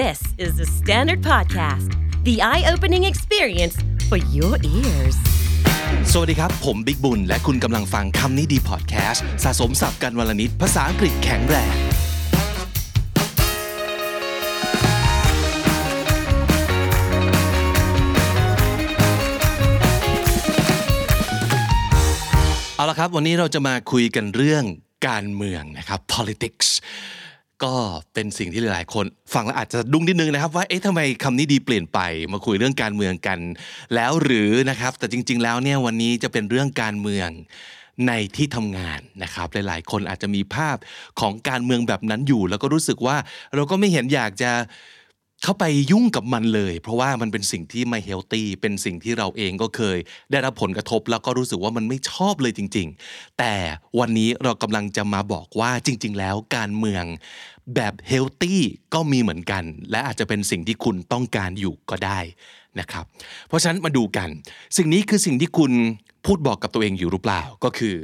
This is the Standard Podcast, the eye opening experience for your ears. สวัสดีครับ ผมบิ๊กบุญ และคุณกำลังฟังคำนี้ดีพอดแคสต์สะสมสับกันวลนิดภาษาอังกฤษแข็งแรง เอาละครับ วันนี้เราจะมาคุยกันเรื่องการเมืองนะครับ politics ก็เป็นสิ่งที่หลายๆ คนฟังแล้วอาจจะดุ้งนิดนึงนะครับ ว่าเอ๊ะทำไมคำนี้ดีเปลี่ยนไปมาคุยเรื่องการเมืองกัน แล้วหรือนะครับ แต่จริง ๆ แล้วเนี่ยวันนี้จะเป็นเรื่องการเมืองในที่ทำงานนะครับ หลาย ๆ คนอาจจะมีภาพของการเมืองแบบนั้นอยู่ แล้วก็รู้สึกว่าเราก็ไม่เห็นอยากจะเข้าไปยุ่งกับมันเลย เพราะว่ามันเป็นสิ่งที่ไม่เฮลตี้เป็นสิ่งที่เราเองก็เคย ได้รับผลกระทบ แล้วก็รู้สึกว่ามันไม่ชอบเลยจริง ๆ แต่วันนี้เรากำลังจะมาบอกว่าจริง ๆ แล้วการเมือง แบบเฮลตี้ก็มีเหมือนกัน และอาจจะเป็นสิ่งที่คุณต้องการอยู่ก็ได้นะครับ เพราะฉะนั้นมาดูกัน สิ่งนี้คือสิ่งที่คุณพูดบอกกับตัวเองอยู่หรือเปล่าก็คือ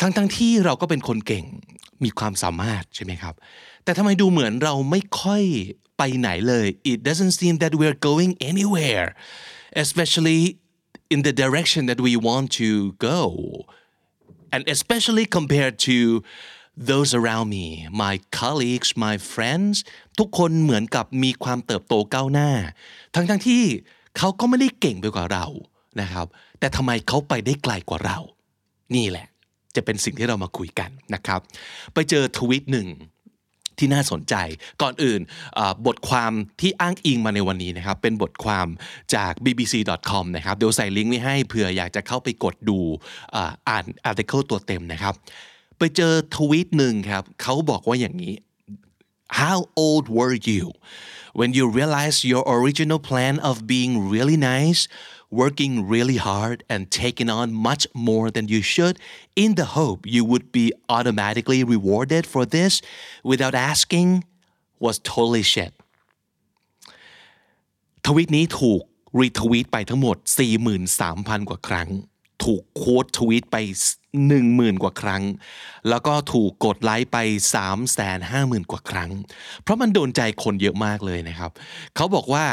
ทั้งทั้งที่เราก็เป็นคนเก่งมีความสามารถใช่ไหมครับ แต่ทำไมดูเหมือนเราไม่ค่อยไปไหนเลย it doesn't seem that we're going anywhere especially in the direction that we want to go and especially compared to those around me my colleagues my friends ทุกคนเหมือนกับมีความเติบโตก้าวหน้า ทั้งทั้งที่เขาก็ไม่ได้เก่งไปกว่าเรานะครับ แต่ทำไมเขาไปได้ไกลกว่าเรา นี่แหละ จะเป็นสิ่งที่เรามาคุยกันนะครับ ไปเจอทวิตหนึ่งที่น่าสนใจ ก่อนอื่นบทความที่อ้างอิงมาในวันนี้นะครับ เป็นบทความจาก bbc.com นะครับ เดี๋ยวใส่ลิงก์ไว้ให้เผื่ออยากจะเข้าไปกดดูอ่าอ่านอาร์ติเคิลตัวเต็มนะครับ ไปเจอทวีตหนึ่งครับเขาบอกว่าอย่างนี้ How old were you when you realized your original plan of being really nice, working really hard, and taking on much more than you should in the hope you would be automatically rewarded for this without asking was totally shit? ทวีตนี้ถูกรีทวีตไปทั้งหมด 43,000 กว่าครั้ง ถูกโค้ดทวีตไป 10,000 กว่าครั้ง แล้วก็ถูกกดไลค์ไป 350,000 กว่าครั้ง เพราะมันโดนใจคนเยอะมากเลยนะครับ เขาบอกว่า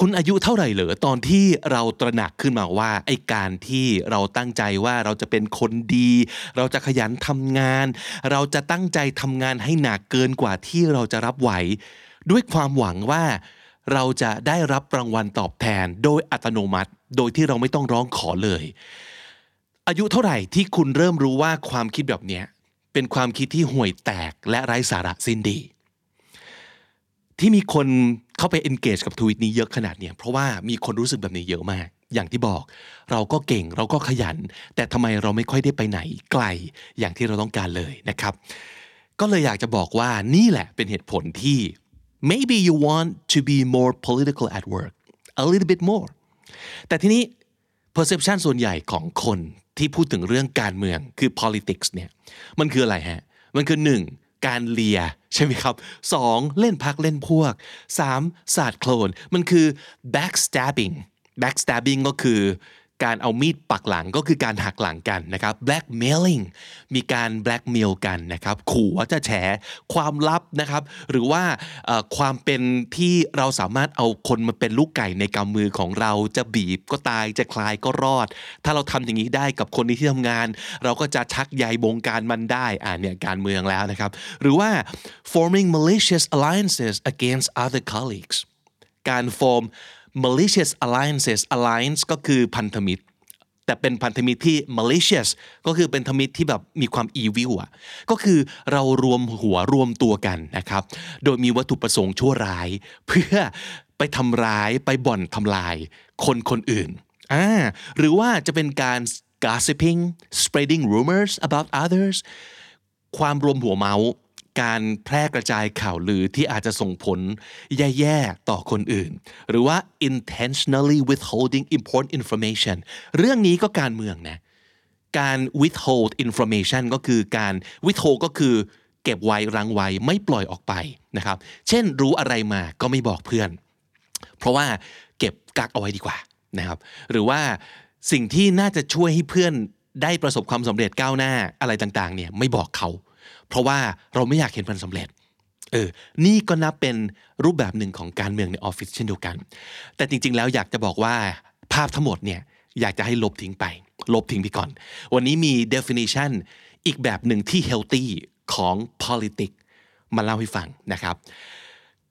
คุณอายุเท่าไหร่เหรอตอนที่เราตระหนักขึ้นมาว่าไอการที่เราตั้งใจว่าเราจะเป็นคนดี เราจะขยันทำงาน เราจะตั้งใจทำงานให้หนักเกินกว่าที่เราจะรับไหว ด้วยความหวังว่าเราจะได้รับรางวัลตอบแทนโดยอัตโนมัติ โดยที่เราไม่ต้องร้องขอเลย อายุเท่าไหร่ที่คุณเริ่มรู้ว่าความคิดแบบเนี้ยเป็นความคิดที่ห่วยแตกและไร้สาระสิ้นดี ที่มีคนเข้าไป engage กับทวิตนี้เยอะขนาดเนี้ยเพราะว่ามีคนรู้สึกแบบนี้เยอะมาก อย่างที่บอก เราก็เก่งเราก็ขยัน แต่ทำไมเราไม่ค่อยได้ไปไหนไกลอย่างที่เราต้องการเลยนะครับ ก็เลยอยากจะบอกว่านี่แหละเป็นเหตุผลที่ maybe you want to be more political at work a little bit more แต่ทีนี้ perception ส่วนใหญ่ของคนที่พูดถึงเรื่องการเมืองคือ politics เนี่ยมันคืออะไรฮะ มันคือหนึ่งการเลียใช่ไหมครับสองเล่นพักเล่นพวกสามศาสตร์โคลนมันคือ backstabbing backstabbing ก็คือ การเอามีดปักหลังก็คือการหักหลังกันนะครับ blackmailing มีการ blackmail กันนะครับขู่ว่าจะแฉความลับนะครับ หรือว่าความเป็นที่เราสามารถเอาคนมาเป็นลูกไก่ในกำมือของเราจะบีบก็ตายจะคลายก็รอด ถ้าเราทำอย่างนี้ได้กับคนในที่ทำงาน เราก็จะชักใยบงการมันได้อ่าเนี่ยการเมืองแล้วนะครับ หรือว่า forming malicious alliances against other colleagues การ form malicious alliances alliance ก็คือพันธมิตร แต่เป็นพันธมิตรที่ malicious ก็คือเป็นพันธมิตรที่แบบมีความ evil อะก็คือเรารวมหัวรวมตัวกันนะครับ โดยมีวัตถุประสงค์ชั่วร้าย เพื่อไปทำร้ายไปบ่อนทำลายคนคนอื่นอ่าหรือว่าจะเป็นการ gossiping spreading rumors about others ความรวมหัวเมาส์ การแพร่กระจายข่าวลือที่อาจจะส่งผลแย่ๆต่อคนอื่น หรือว่า intentionally withholding important information เรื่องนี้ก็การเมืองนะการ withhold information ก็คือการ withhold ก็คือเก็บไว้รังไว้ไม่ปล่อยออกไปนะครับเช่นรู้อะไรมาก็ไม่บอกเพื่อน เพราะว่าเก็บกักเอาไว้ดีกว่านะครับหรือว่าสิ่งที่น่าจะช่วยให้เพื่อนได้ประสบความสำเร็จก้าวหน้าอะไรต่างๆเนี่ยไม่บอกเขา เพราะว่าเราไม่อยากเห็นมันสำเร็จเออนี่ก็นับเป็นรูปแบบหนึ่งของการเมืองในออฟฟิศเช่นเดียวกัน แต่จริง ๆ แล้วอยากจะบอกว่าภาพทั้งหมดเนี่ยอยากจะให้ลบทิ้งไป ลบทิ้งไปก่อน วันนี้มี definition อีกแบบหนึ่งที่ healthy ของ politics มาเล่าให้ฟังนะครับ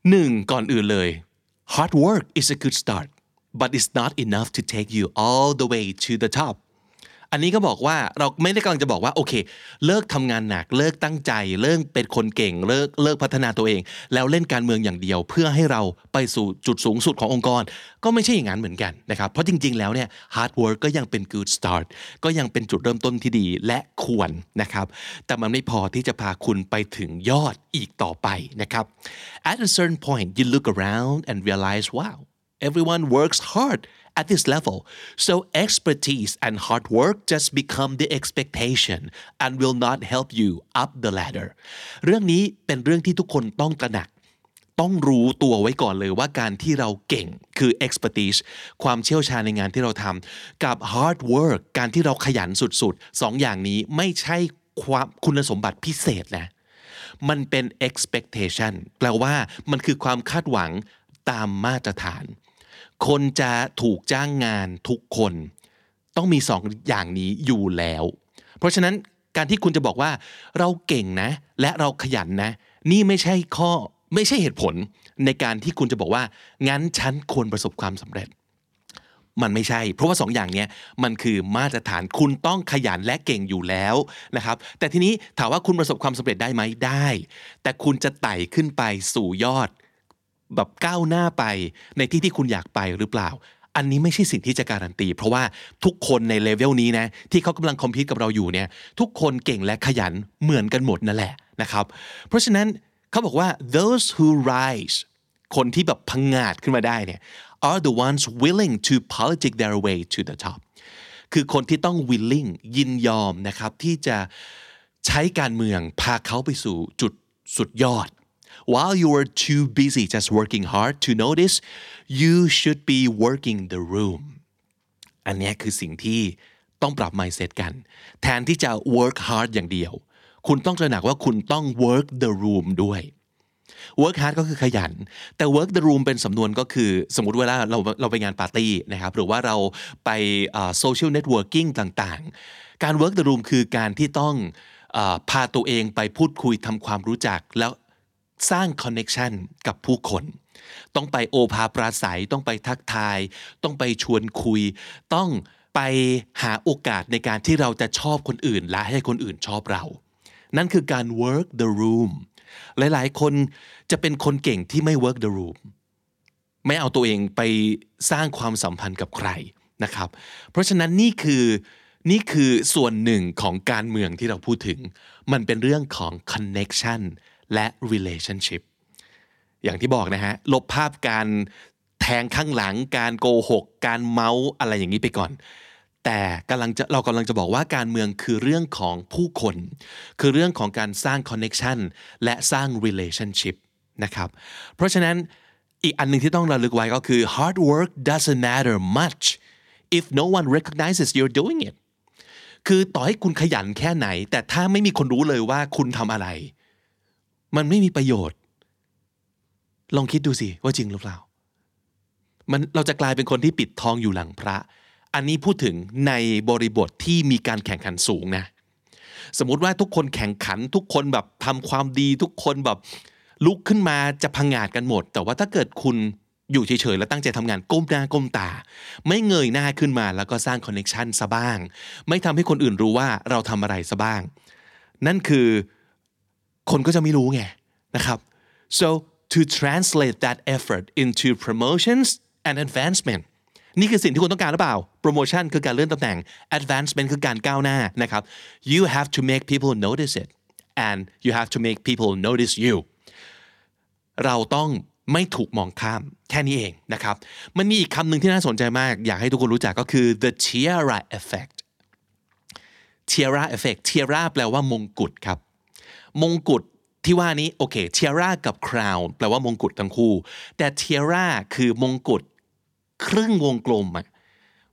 หนึ่งก่อนอื่นเลย hard work is a good start but it's not enough to take you all the way to the top อันนี้ก็บอกว่าเราไม่ได้กำลังจะบอกว่าโอเค เลิกทำงานหนักเลิกตั้งใจ เลิกเป็นคนเก่งเลิกเลิกพัฒนาตัวเอง แล้วเล่นการเมืองอย่างเดียว เพื่อให้เราไปสู่จุดสูงสุดขององค์กร ก็ไม่ใช่อย่างนั้นเหมือนกันนะครับเพราะจริง ๆ แล้วเนี่ย hard work ก็ยังเป็น good start ก็ยังเป็นจุดเริ่มต้นที่ดีและควรนะครับแต่มันไม่พอที่จะพาคุณไปถึงยอดอีกต่อไปนะครับ at a certain point you look around and realize wow everyone works hard at this level. So expertise and hard work just become the expectation and will not help you up the ladder. เรื่องนี้เป็นเรื่องที่ทุกคนต้องตระหนัก ต้องรู้ตัวไว้ก่อนเลยว่าการที่เราเก่งคือ expertise ความเชี่ยวชาญในงานที่เราทำกับ hard work การที่เราขยันสุดๆสองอย่างนี้ไม่ใช่ความคุณสมบัติพิเศษนะ มันเป็น expectation แปลว่ามันคือความคาดหวังตามมาตรฐาน คนจะถูกจ้างงานทุกคน ต้องมีสองอย่างนี้อยู่แล้ว เพราะฉะนั้นการที่คุณจะบอกว่าเราเก่งนะ และเราขยันนะ นี่ไม่ใช่ข้อไม่ใช่เหตุผลในการที่คุณจะบอกว่า งั้นฉันควรประสบความสำเร็จ มันไม่ใช่ เพราะว่าสองอย่างนี้มันคือมาตรฐานคุณต้องขยันและเก่งอยู่แล้วนะครับแต่ทีนี้ถามว่าคุณประสบความสำเร็จได้ไหมได้ แต่คุณจะไต่ขึ้นไปสู่ยอด แบบก้าวหน้าไปในที่ที่คุณอยากไปหรือเปล่า อันนี้ไม่ใช่สิ่งที่จะการันตี เพราะว่าทุกคนในเลเวลนี้นะที่เขากำลังคอมพิวต์กับเราอยู่เนี่ยทุกคนเก่งและขยันเหมือนกันหมดนั่นแหละนะครับเพราะฉะนั้นเขาบอกว่า those who rise คนที่แบบพังงาดขึ้นมาได้เนี่ย are the ones willing to politic their way to the top คือคนที่ต้อง willing ยินยอมนะครับที่จะใช้การเมืองพาเขาไปสู่จุดสุดยอด While you are too busy just working hard to notice you should be working the room อันนี้คือสิ่งที่ต้องปรับ mindset กัน แทนที่จะ work hard อย่างเดียว คุณต้องตระหนักว่าคุณต้อง work the room ด้วย work hard ก็คือขยัน แต่ work the room เป็นสำนวนก็คือ สมมติเวลาเราเราไปงานปาร์ตี้นะครับ หรือว่าเราไป social networking ต่างๆ การ work the room คือการที่ต้องพาตัวเองไปพูดคุยทำความรู้จักแล้ว สร้าง connection กับผู้คน ต้องไปโอภาปราศัย ต้องไปทักทาย ต้องไปชวนคุย ต้องไปหาโอกาสในการที่เราจะชอบคนอื่น และให้คนอื่นชอบเรา นั่นคือการ work the room หลายๆ คนจะเป็นคนเก่งที่ไม่ work the room ไม่เอาตัวเองไปสร้างความสัมพันธ์กับใครนะครับ เพราะฉะนั้นนี่คือนี่คือส่วนหนึ่งของการเมืองที่เราพูดถึง มันเป็นเรื่องของ connection และ relationship อย่างที่บอกนะฮะลบภาพการแทงข้างหลังการโกหก การเมาส์อะไรอย่างนี้ไปก่อน แต่กำลังจะเรากำลังจะบอกว่าการเมืองคือเรื่องของผู้คน คือเรื่องของการสร้าง connection และสร้าง relationship นะครับ เพราะฉะนั้นอีกอันหนึ่งที่ต้องระลึกไว้ก็คือ hard work doesn't matter much if no one recognizes you're doing it คือต่อให้คุณขยันแค่ไหน แต่ถ้าไม่มีคนรู้เลยว่าคุณทำอะไร มันไม่มีประโยชน์ ลองคิดดูสิว่าจริงหรือเปล่า มันเราจะกลายเป็นคนที่ปิดทองอยู่หลังพระ อันนี้พูดถึงในบริบทที่มีการแข่งขันสูงนะ สมมติว่าทุกคนแข่งขันทุกคนแบบทำความดีทุกคนแบบลุกขึ้นมาจะพังงาดกันหมด แต่ว่าถ้าเกิดคุณอยู่เฉยๆแล้วตั้งใจทำงานก้มหน้าก้มตา ไม่เงยหน้าขึ้นมาแล้วก็สร้าง connection ซะบ้าง ไม่ทำให้คนอื่นรู้ว่าเราทำอะไรซะบ้าง นั่นคือ คนก็จะไม่รู้ไงนะครับ so to translate that effort into promotions and advancement นี่คือสิ่งที่คุณต้องการหรือเปล่า promotion คือการเลื่อนตำแหน่ง advancement คือการก้าวหน้านะครับ you have to make people notice it and you have to make people notice you เราต้องไม่ถูกมองข้ามแค่นี้เองนะครับ มันมีอีกคำหนึ่งที่น่าสนใจมาก อยากให้ทุกคนรู้จักก็คือ the tiara effect tiara effect tiara แปลว่ามงกุฎครับ มงกุฎที่ว่านี้โอเคเทียร่ากับคราวน์แปลว่ามงกุฎทั้งคู่ แต่เทียร่าคือมงกุฎครึ่งวงกลมอะ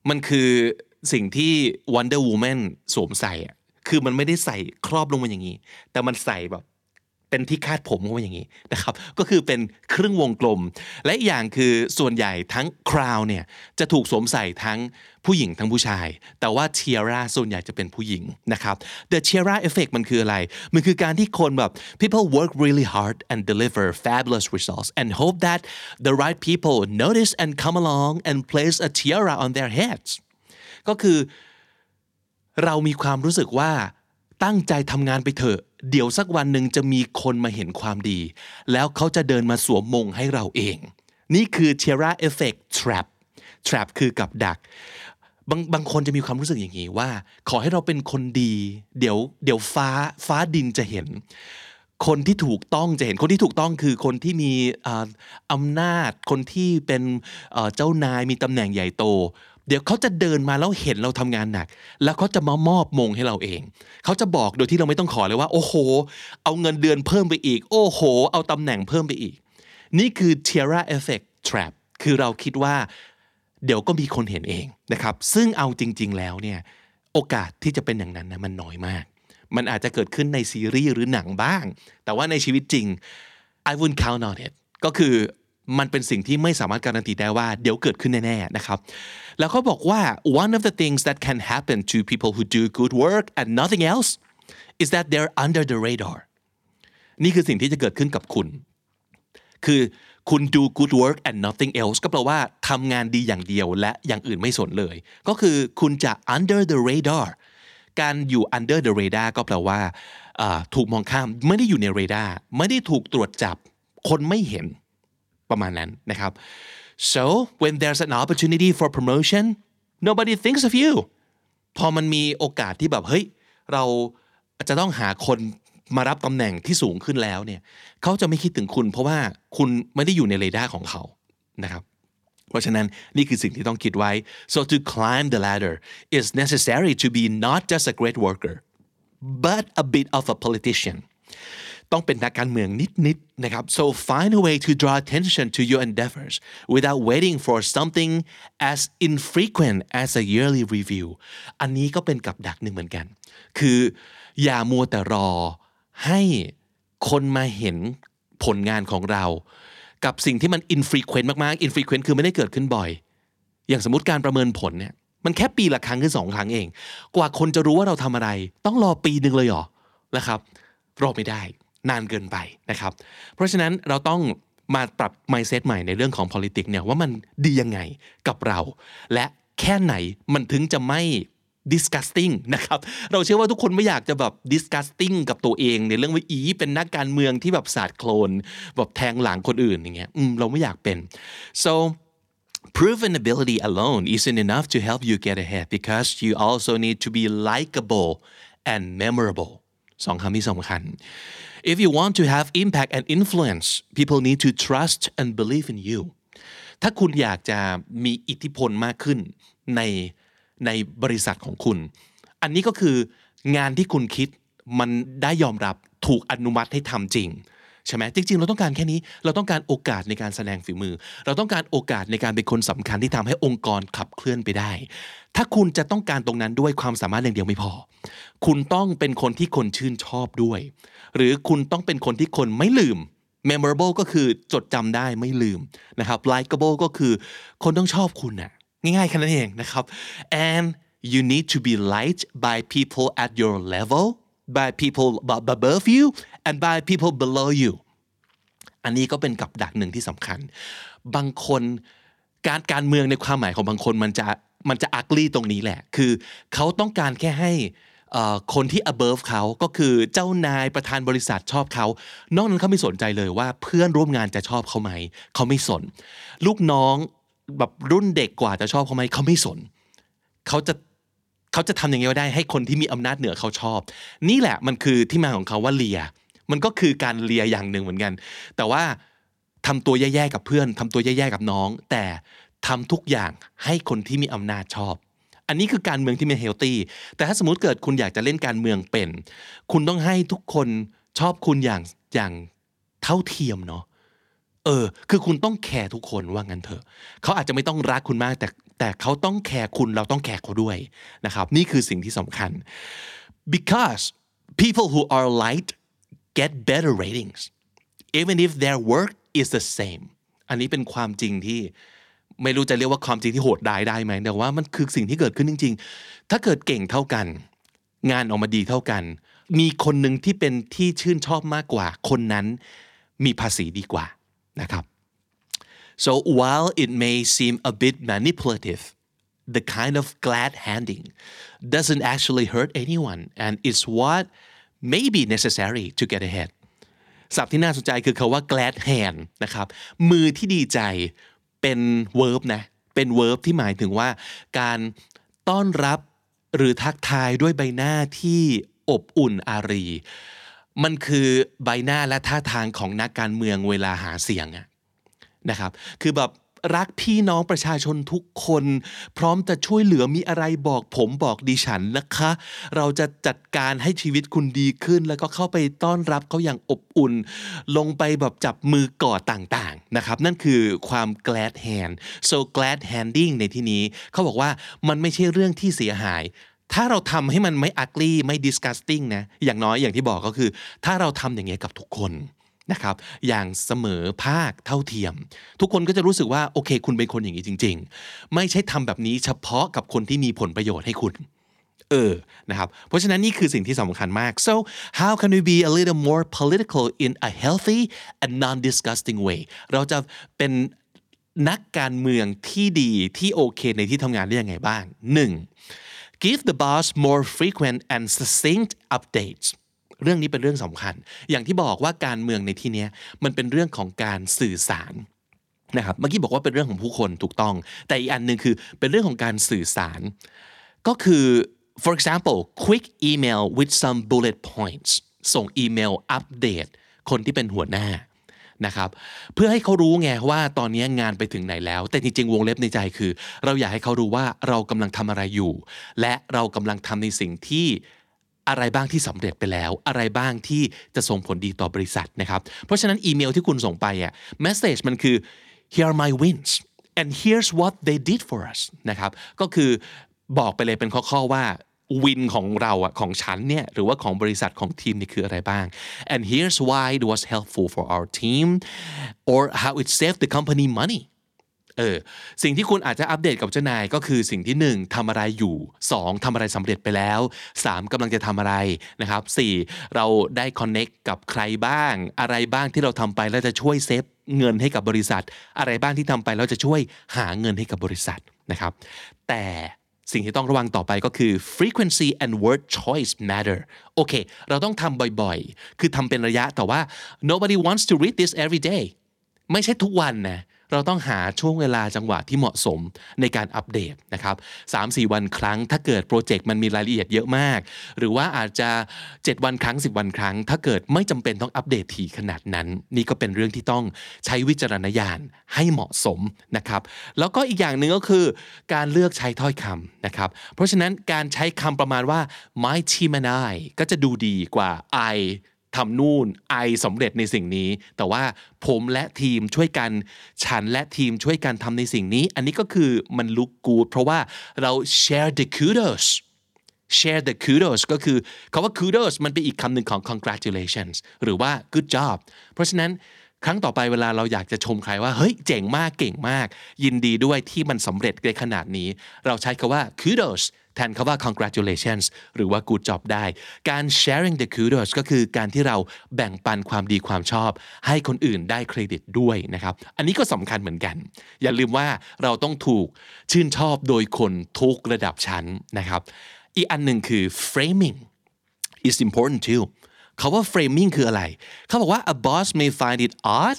มันคือสิ่งที่ Wonder Woman สวมใส่อะคือมันไม่ได้ใส่ครอบลงมาอย่างนี้ แต่มันใส่แบบ เป็นที่คาดผมก็ว่าอย่างนี้นะครับก็คือเป็นครึ่งวงกลม และอีกอย่างคือส่วนใหญ่ทั้งคราวเนี่ยจะถูกสวมใส่ทั้งผู้หญิงทั้งผู้ชาย แต่ว่าเทียร่าส่วนใหญ่จะเป็นผู้หญิงนะครับ the tiara effect มันคืออะไร มันคือการที่คนแบบ people work really hard and deliver fabulous results and hope that the right people notice and come along and place a tiara on their heads ก็คือเรามีความรู้สึกว่า ตั้งใจทำงานไปเถอะ เดี๋ยวสักวันหนึ่งจะมีคนมาเห็นความดี แล้วเขาจะเดินมาสวมมงให้เราเอง นี่คือ Tiara Effect Trap Trap คือกับดัก บางบางคนจะมีความรู้สึกอย่างนี้ว่า ขอให้เราเป็นคนดี เดี๋ยวเดี๋ยวฟ้าฟ้าดินจะเห็น คนที่ถูกต้องจะเห็นคนที่ถูกต้องคือคนที่มีอำนาจ คนที่เป็นเจ้านายมีตำแหน่งใหญ่โต เดี๋ยวเขาจะเดินมาแล้วเห็นเราทำงานหนัก แล้วเขาจะมามอบมงให้เราเอง เขาจะบอกโดยที่เราไม่ต้องขอเลยว่า โอ้โห เอาเงินเดือนเพิ่มไปอีก โอ้โห เอาตำแหน่งเพิ่มไปอีก นี่คือ Tiara Effect Trap คือเราคิดว่า เดี๋ยวก็มีคนเห็นเองนะครับ ซึ่งเอาจริง ๆ แล้วเนี่ยโอกาสที่จะเป็นอย่างนั้นนะมันน้อยมาก มันอาจจะเกิดขึ้นในซีรีส์หรือหนังบ้าง แต่ว่าในชีวิตจริง I wouldn't count on it ก็คือ มันเป็นสิ่งที่ไม่สามารถการันตีได้ว่าเดี๋ยวเกิดขึ้นแน่ๆนะครับ แล้วเขาบอกว่า one of the things that can happen to people who do good work and nothing else is that they're under the radar นี่คือสิ่งที่จะเกิดขึ้นกับคุณ คือคุณ do good work and nothing else ก็แปลว่าทำงานดีอย่างเดียวและอย่างอื่นไม่สนเลย ก็คือคุณจะ under the radar การอยู่ under the radar ก็แปลว่า ถูกมองข้ามไม่ได้อยู่ในเรดาร์ไม่ได้ถูกตรวจจับ คนไม่เห็น ประมาณนั้นนะครับ so when there's an opportunity for promotion nobody thinks of you พอมันมีโอกาสที่แบบเฮ้ยเราจะต้องหาคนมารับตำแหน่งที่สูงขึ้นแล้วเนี่ยเขาจะไม่คิดถึงคุณ เพราะว่าคุณไม่ได้อยู่ในเรดาร์ของเขานะครับเพราะฉะนั้นนี่คือสิ่งที่ต้องคิดไว้ so to climb the ladder is necessary to be not just a great worker but a bit of a politician ต้องเป็นนักการเมืองนิดๆนะครับ so find a way to draw attention to your endeavors without waiting for something as infrequent as a yearly review อันนี้ก็เป็นกับดักหนึ่งเหมือนกัน คืออย่ามัวแต่รอให้คนมาเห็นผลงานของเรา กับสิ่งที่มัน infrequent มากๆ infrequent คือไม่ได้เกิดขึ้นบ่อย อย่างสมมติการประเมินผลเนี่ยมันแค่ปีละครั้งหรือสองครั้งเอง กว่าคนจะรู้ว่าเราทำอะไร ต้องรอปีหนึ่งเลยเหรอนะครับรอไม่ได้ นานเกินไปนะครับ เพราะฉะนั้นเราต้องมาปรับ mindset ใหม่ในเรื่องของ politics เนี่ยว่ามันดียังไงกับเรา และแค่ไหนมันถึงจะไม่ disgusting นะครับ เราเชื่อว่าทุกคนไม่อยากจะแบบ disgusting กับตัวเอง ในเรื่องว่าอีเป็นนักการเมืองที่แบบสาดโคลนแบบแทงหลังคนอื่นอย่างเงี้ยเราไม่อยากเป็น so proven ability alone isn't enough to help you get ahead because you also need to be likable and memorable สองคำที่สำคัญ if you want to have impact and influence people need to trust and believe in you ถ้าคุณอยากจะมีอิทธิพลมากขึ้นในในบริษัทของคุณ อันนี้ก็คืองานที่คุณคิดมันได้ยอมรับถูกอนุมัติให้ทำจริง ใช่ไหมจริง ๆ เราต้องการแค่นี้ เราต้องการโอกาสในการแสดงฝีมือ เราต้องการโอกาสในการเป็นคนสำคัญที่ทำให้องค์กรขับเคลื่อนไปได้ ถ้าคุณจะต้องการตรงนั้นด้วยความสามารถอย่างเดียวไม่พอ คุณต้องเป็นคนที่คนชื่นชอบด้วย หรือคุณต้องเป็นคนที่คนไม่ลืม memorable ก็คือจดจำได้ไม่ลืมนะครับ likable ก็คือคนต้องชอบคุณน่ะง่ายๆแค่นั้นเองนะครับ and you need to be liked by people at your level by people above you and by people below you อันนี้ก็เป็นกับดักหนึ่งที่สำคัญ บางคนการการเมืองในความหมายของบางคนมันจะมันจะอักลี่ตรงนี้แหละ คือเขาต้องการแค่ให้คนที่ above เขาก็คือเจ้านายประธานบริษัทชอบเขา นอกนั้นเขาไม่สนใจเลยว่าเพื่อนร่วมงานจะชอบเขาไหม เขาไม่สน ลูกน้องแบบรุ่นเด็กกว่าจะชอบเขาไหมเขาไม่สน เขาจะ เขาจะทำยังไงก็ได้ให้คนที่มีอำนาจเหนือเขาชอบ นี่แหละมันคือที่มาของเขาว่าเลีย มันก็คือการเลียอย่างหนึ่งเหมือนกัน แต่ว่าทำตัวแย่ๆกับเพื่อนทำตัวแย่ๆกับน้อง แต่ทำทุกอย่างให้คนที่มีอำนาจชอบ อันนี้คือการเมืองที่มีเฮลตี้แต่ถ้าสมมติเกิดคุณอยากจะเล่นการเมืองเป็น คุณต้องให้ทุกคนชอบคุณอย่างอย่างเท่าเทียมเนาะเออ คือคุณต้องแคร์ทุกคนว่างั้นเถอะ เขาอาจจะไม่ต้องรักคุณมาก แต่ แต่เขาต้องแคร์คุณเราต้องแคร์เขาด้วยนะครับนี่คือสิ่งที่สำคัญ because people who are liked get better ratings even if their work is the same อันนี้เป็นความจริงที่ไม่รู้จะเรียกว่าความจริงที่โหดได้ได้ไหมแต่ว่ามันคือสิ่งที่เกิดขึ้นจริง ๆ ถ้าเกิดเก่งเท่ากัน งานออกมาดีเท่ากัน มีคนหนึ่งที่เป็นที่ชื่นชอบมากกว่า คนนั้นมีภาษีดีกว่านะครับ so while it may seem a bit manipulative the kind of glad handing doesn't actually hurt anyone and it's what may be necessary to get ahead ศัพท์ที่น่าสนใจคือคาว่า glad hand นะครับ มือที่ดีใจเป็น verb นะ เป็น verb ที่หมายถึงว่า การต้อนรับหรือทักทายด้วยใบหน้าที่อบอุ่นอารี มันคือใบหน้าและท่าทางของนักการเมืองเวลาหาเสียงอะ นะครับ คือแบบรักพี่น้องประชาชนทุกคน พร้อมจะช่วยเหลือมีอะไรบอกผมบอกดิฉันนะคะ เราจะจัดการให้ชีวิตคุณดีขึ้น แล้วก็เข้าไปต้อนรับเขาอย่างอบอุ่น ลงไปแบบจับมือกอดต่างๆนะครับ นั่นคือความ glad hand so glad handing ในที่นี้เขาบอกว่ามันไม่ใช่เรื่องที่เสียหาย ถ้าเราทำให้มันไม่ ugly ไม่ disgusting นะอย่างน้อยอย่างที่บอกก็คือ ถ้าเราทำอย่างเงี้ยกับทุกคน นะครับอย่างเสมอภาคเท่าเทียม ทุกคนก็จะรู้สึกว่าโอเค คุณเป็นคนอย่างนี้จริง ๆ ไม่ใช่ทำแบบนี้เฉพาะกับคนที่มีผลประโยชน์ให้คุณเออนะครับเพราะฉะนั้นนี่คือสิ่งที่สำคัญมาก so how can we be a little more political in a healthy and non-disgusting way เราจะเป็นนักการเมืองที่ดีที่โอเคในที่ทำงานได้ยังไงบ้าง 1. give the boss more frequent and succinct updates เรื่องนี้เป็นเรื่องสำคัญ อย่างที่บอกว่าการเมืองในที่นี้มันเป็นเรื่องของการสื่อสารนะครับเมื่อกี้บอกว่าเป็นเรื่องของผู้คนถูกต้อง แต่อีกอันหนึ่งคือเป็นเรื่องของการสื่อสาร ก็คือ for example quick email with some bullet points ส่งอีเมลอัปเดตคนที่เป็นหัวหน้านะครับเพื่อให้เขารู้ไงว่าตอนนี้งานไปถึงไหนแล้ว แต่จริงๆวงเล็บในใจคือ เราอยากให้เขารู้ว่าเรากำลังทำอะไรอยู่ และเรากำลังทำในสิ่งที่ อะไรบ้างที่สำเร็จไปแล้ว อะไรบ้างที่จะส่งผลดีต่อบริษัทนะครับ เพราะฉะนั้นอีเมลที่คุณส่งไปอะ message มันคือ here are my wins and here's what they did for us นะครับ ก็คือบอกไปเลยเป็นข้อๆว่าวินของเราอะของฉันเนี่ยหรือว่าของบริษัทของทีมนี่คืออะไรบ้าง and here's why it was helpful for our team or how it saved the company money เออสิ่งที่คุณอาจจะอัปเดตกับเจ้านายก็คือสิ่งที่ 1ทำอะไรอยู่ 2ทำอะไรสำเร็จไปแล้ว 3กำลังจะทำอะไรนะครับ4เราได้คอนเน็กกับใครบ้าง อะไรบ้างที่เราทำไปแล้วจะช่วยเซฟเงินให้กับบริษัท อะไรบ้างที่ทำไปแล้วจะช่วยหาเงินให้กับบริษัทนะครับแต่สิ่งที่ต้องระวังต่อไปก็คือ frequency and word choice matter โอเค เราต้องทำบ่อยๆ คือทำเป็นระยะแต่ว่า nobody wants to read this every day ไม่ใช่ทุกวันนะ เราต้องหาช่วงเวลาจังหวะที่เหมาะสมในการอัปเดตนะครับ3-4วันครั้ง ถ้าเกิดโปรเจกต์มันมีรายละเอียดเยอะมาก หรือว่าอาจจะ 7 วันครั้ง 10 วันครั้ง ถ้าเกิดไม่จำเป็นต้องอัปเดตถี่ขนาดนั้น นี่ก็เป็นเรื่องที่ต้องใช้วิจารณญาณให้เหมาะสมนะครับแล้วก็อีกอย่างหนึ่งก็คือ การเลือกใช้ถ้อยคำนะครับเพราะฉะนั้นการใช้คำประมาณว่า my team and I ก็จะดูดีกว่า I ทำนู่นไอสำเร็จในสิ่งนี้ แต่ว่าผมและทีมช่วยกัน ฉันและทีมช่วยกันทำในสิ่งนี้ อันนี้ก็คือมันลุกกูดเพราะว่าเรา share the kudos share the kudos ก็คือคาว่า kudos มันเป็นอีกคำหนึ่งของ congratulations หรือว่า good job เพราะฉะนั้นครั้งต่อไปเวลาเราอยากจะชมใครว่าเฮ้ยเจ๋งมากเก่งมาก ยินดีด้วยที่มันสำเร็จในขนาดนี้ เราใช้คาว่า kudos แทนคาว่า congratulations หรือว่า good job ได้ การ sharing the kudos ก็คือการที่เราแบ่งปันความดีความชอบ ให้คนอื่นได้เครดิตด้วยนะครับ อันนี้ก็สำคัญเหมือนกัน อย่าลืมว่าเราต้องถูกชื่นชอบโดยคนทุกระดับชั้นนะครับ อีกอันหนึ่งคือ framing is important too เขาว่า framing คืออะไร เขาบอกว่า a boss may find it odd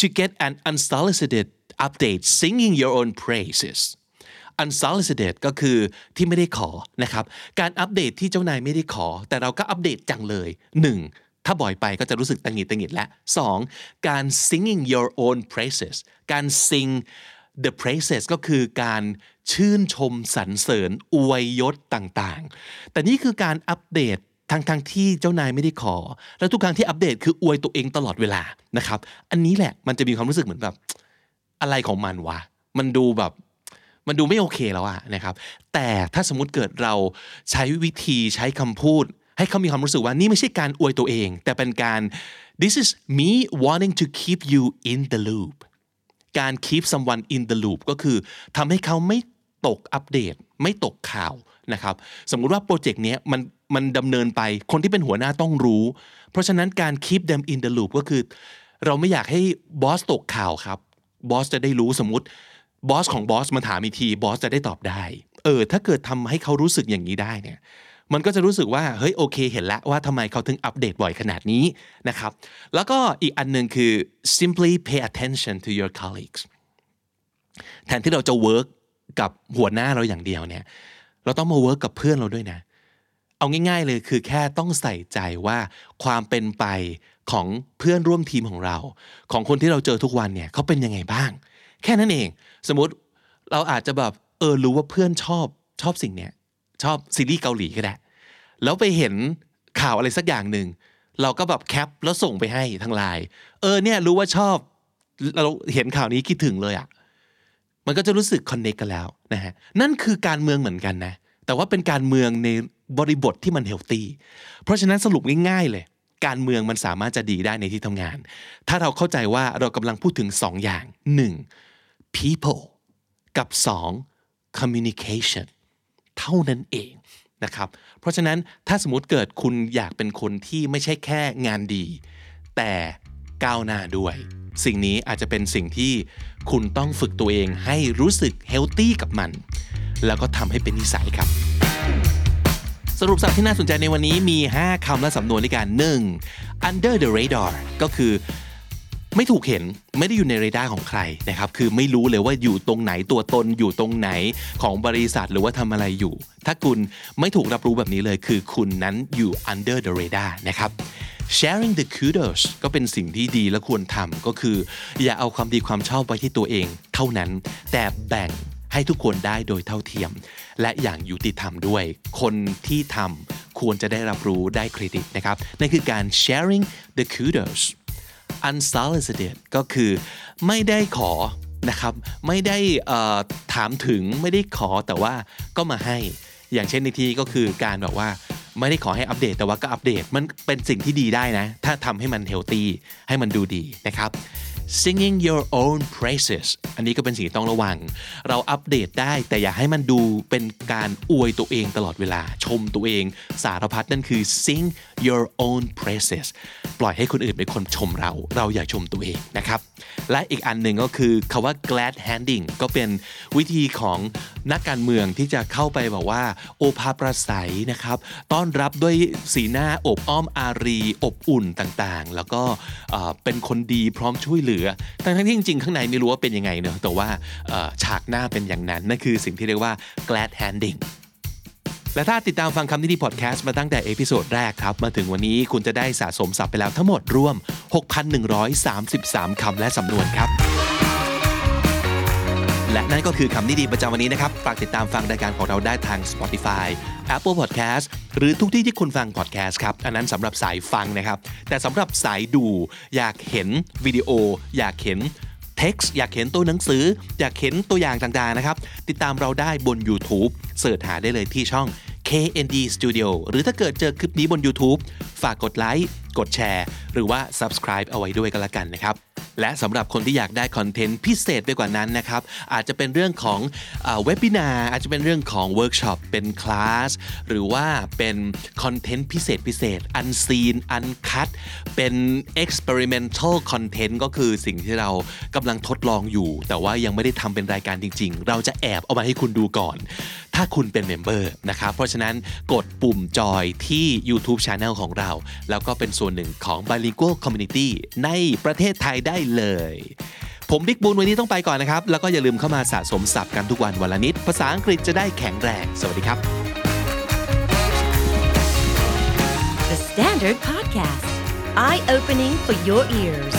to get an unsolicited update singing your own praises unsolicited ก็คือที่ไม่ได้ขอนะครับการอัปเดตที่เจ้านายไม่ได้ขอ แต่เราก็อัปเดตจังเลย 1. ถ้าบ่อยไปก็จะรู้สึกตังหิดตังหิดและ 2. การ singing your own praises การ sing the praises ก็คือการชื่นชมสรรเสริญอวยยศต่างๆ แต่นี่คือการอัปเดตทั้งทงที่เจ้านายไม่ได้ขอ แล้วทุกครั้งที่อัปเดตคืออวยตัวเองตลอดเวลานะครับ อันนี้แหละมันจะมีความรู้สึกเหมือนแบบ อะไรของมันวะ มันดูแบบ มันดูไม่โอเคแล้วอะนะครับ แต่ถ้าสมมติเกิดเราใช้วิธีใช้คำพูด ให้เขามีความรู้สึกว่านี่ไม่ใช่การอวยตัวเอง แต่เป็นการ this is me wanting to keep you in the loop การ keep someone in the loop ก็คือทำให้เขาไม่ตกอัปเดต ไม่ตกข่าวนะครับ สมมุติว่าโปรเจกต์นี้มันมันดำเนินไปคนที่เป็นหัวหน้าต้องรู้ เพราะฉะนั้นการ keep them in the loop ก็คือ เราไม่อยากให้บอสตกข่าวครับบอสจะได้รู้สมมติ บอสของบอสมาถามอีกทีบอสจะได้ตอบได้ เออ ถ้าเกิดทำให้เขารู้สึกอย่างนี้ได้เนี่ย มันก็จะรู้สึกว่าเฮ้ยโอเค เห็นแล้วว่าทำไมเขาถึงอัปเดตบ่อยขนาดนี้นะครับ แล้วก็อีกอันหนึ่งคือ simply pay attention to your colleagues แทนที่เราจะ work กับหัวหน้าเราอย่างเดียวเนี่ย เราต้องมา work กับเพื่อนเราด้วยนะ เอาง่าย ๆเลยคือแค่ต้องใส่ใจว่าความเป็นไปของเพื่อนร่วมทีมของเรา ของคนที่เราเจอทุกวันเนี่ยเขาเป็นยังไงบ้าง แค่นั้นเอง สมมติเราอาจจะแบบเออรู้ว่าเพื่อนชอบชอบสิ่งเนี้ยชอบซีรีส์เกาหลีก็ได้ แล้วไปเห็นข่าวอะไรสักอย่างหนึ่งเราก็แบบแคปแล้วส่งไปให้ทางไลน์เออเนี่ยรู้ว่าชอบเราเห็นข่าวนี้คิดถึงเลยอะ่ะมันก็จะรู้สึก connect กันแล้วนะฮะนั่นคือการเมืองเหมือนกันนะแต่ว่าเป็นการเมืองในบริบทที่มัน healthy เพราะฉะนั้นสรุปง่ายๆเลย การเมืองมันสามารถจะดีได้ในที่ทำงาน ถ้าเราเข้าใจว่าเรากำลังพูดถึงสองอย่าง 1. People กับ 2. communication เท่านั้นเองนะครับ เพราะฉะนั้นถ้าสมมติเกิดคุณอยากเป็นคนที่ไม่ใช่แค่งานดี แต่ก้าวหน้าด้วย สิ่งนี้อาจจะเป็นสิ่งที่คุณต้องฝึกตัวเองให้รู้สึกเฮลตี้กับมัน แล้วก็ทำให้เป็นนิสัยครับ สรุปสับที่น่าสนใจในวันนี้มี 5คำและสำนวนด้วยกัน 1. under the radar ก็คือ ไม่ถูกเห็นไม่ได้อยู่ในเรดาร์ของใครนะครับคือไม่รู้เลยว่าอยู่ตรงไหนตัวตนอยู่ตรงไหนของบริษัทหรือว่าทำอะไรอยู่ ถ้าคุณไม่ถูกรับรู้แบบนี้เลยคือคุณนั้นอยู่ under the radar นะครับ sharing the kudos ก็เป็นสิ่งที่ดีและควรทำก็คือ อย่าเอาความดีความชอบไว้ที่ตัวเองเท่านั้น แต่แบ่งให้ทุกคนได้โดยเท่าเทียม และอย่างยุติธรรมด้วย คนที่ทำควรจะได้รับรู้ได้เครดิตนะครับนั่นคือการ sharing the kudos unsolicited ก็คือไม่ได้ขอนะครับไม่ได้ถามถึงไม่ได้ขอแต่ว่าก็มาให้อย่างเช่นในที่ก็คือการแบบว่าไม่ได้ขอให้อัปเดตแต่ว่าก็อัปเดตมันเป็นสิ่งที่ดีได้นะ ถ้าทำให้มันเฮลตี้ให้มันดูดีนะครับ singing your own praises อันนี้ก็เป็นสิ่งต้องระวัง เราอัปเดตได้แต่อย่าให้มันดูเป็นการอวยตัวเองตลอดเวลาชมตัวเอง สารพัดนั่นคือ sing your own praises ปล่อยให้คนอื่นเป็นคนชมเรา เราอย่าชมตัวเองนะครับ และอีกอันหนึ่งก็คือคาว่า glad handing ก็เป็นวิธีของนักการเมืองที่จะเข้าไปบอกว่า โอภาประสัยนะครับ ต้อนรับด้วยสีหน้าอบอ้อมอารี อบอุ่นต่างๆ แล้วก็เป็นคนดีพร้อมช่วยเหลือ ทั้งที่จริงๆ ข้างในไม่รู้ว่าเป็นยังไงเนอะแต่ว่าฉากหน้าเป็นอย่างนั้นนั่นคือสิ่งที่เรียกว่า glad handing และถ้าติดตามฟังคำนี้ดีพอดแคสต์มาตั้งแต่ episode แรกครับ มาถึงวันนี้คุณจะได้สะสมศัพท์ไปแล้วทั้งหมดรวม 6,133 คำและสำนวนครับ และนั่นก็คือคำนี้ดีประจำวันนี้นะครับ ฝากติดตามฟังรายการของเราได้ทาง Spotify Apple Podcast หรือทุกที่ที่คุณฟัง podcast ครับ อันนั้นสำหรับสายฟังนะครับ แต่สำหรับสายดู อยากเห็นวิดีโอ อยากเห็น text อยากเห็นตัวหนังสือ อยากเห็นตัวอย่างต่างๆนะครับ ติดตามเราได้บน YouTube search หาได้เลยที่ช่อง KND Studio หรือถ้าเกิดเจอคลิปนี้บน YouTube ฝากกดไลค์ กดแชร์ หรือว่า subscribe เอาไว้ด้วยกันละกันนะครับและสำหรับคนที่อยากได้คอนเทนต์พิเศษไปกว่านั้นนะครับ อาจจะเป็นเรื่องของเว็บ i นาอาจจะเป็นเรื่องของเวิร์กช็อปเป็นคลาสหรือว่าเป็นคอนเทนต์พิเศษพิเศษ unseen uncut เป็น experimental content ก็คือสิ่งที่เรากำลังทดลองอยู่ แต่ว่ายังไม่ได้ทำเป็นรายการจริง ๆ เราจะแอบเอามาให้คุณดูก่อน ถ้าคุณเป็น member นะครับเพราะฉะนั้นกดปุ่มจอยที่ YouTube Channel ของเรา แล้วก็เป็นส่วนหนึ่งของ Bilingual Community ในประเทศไทยได้เลย ผมบิ๊กบุญวันนี้ต้องไปก่อนนะครับ แล้วก็อย่าลืมเข้ามาสะสมศัพท์กันทุกวันวันละนิด ภาษาอังกฤษจะได้แข็งแรง สวัสดีครับ The Standard Podcast Eye Opening for Your Ears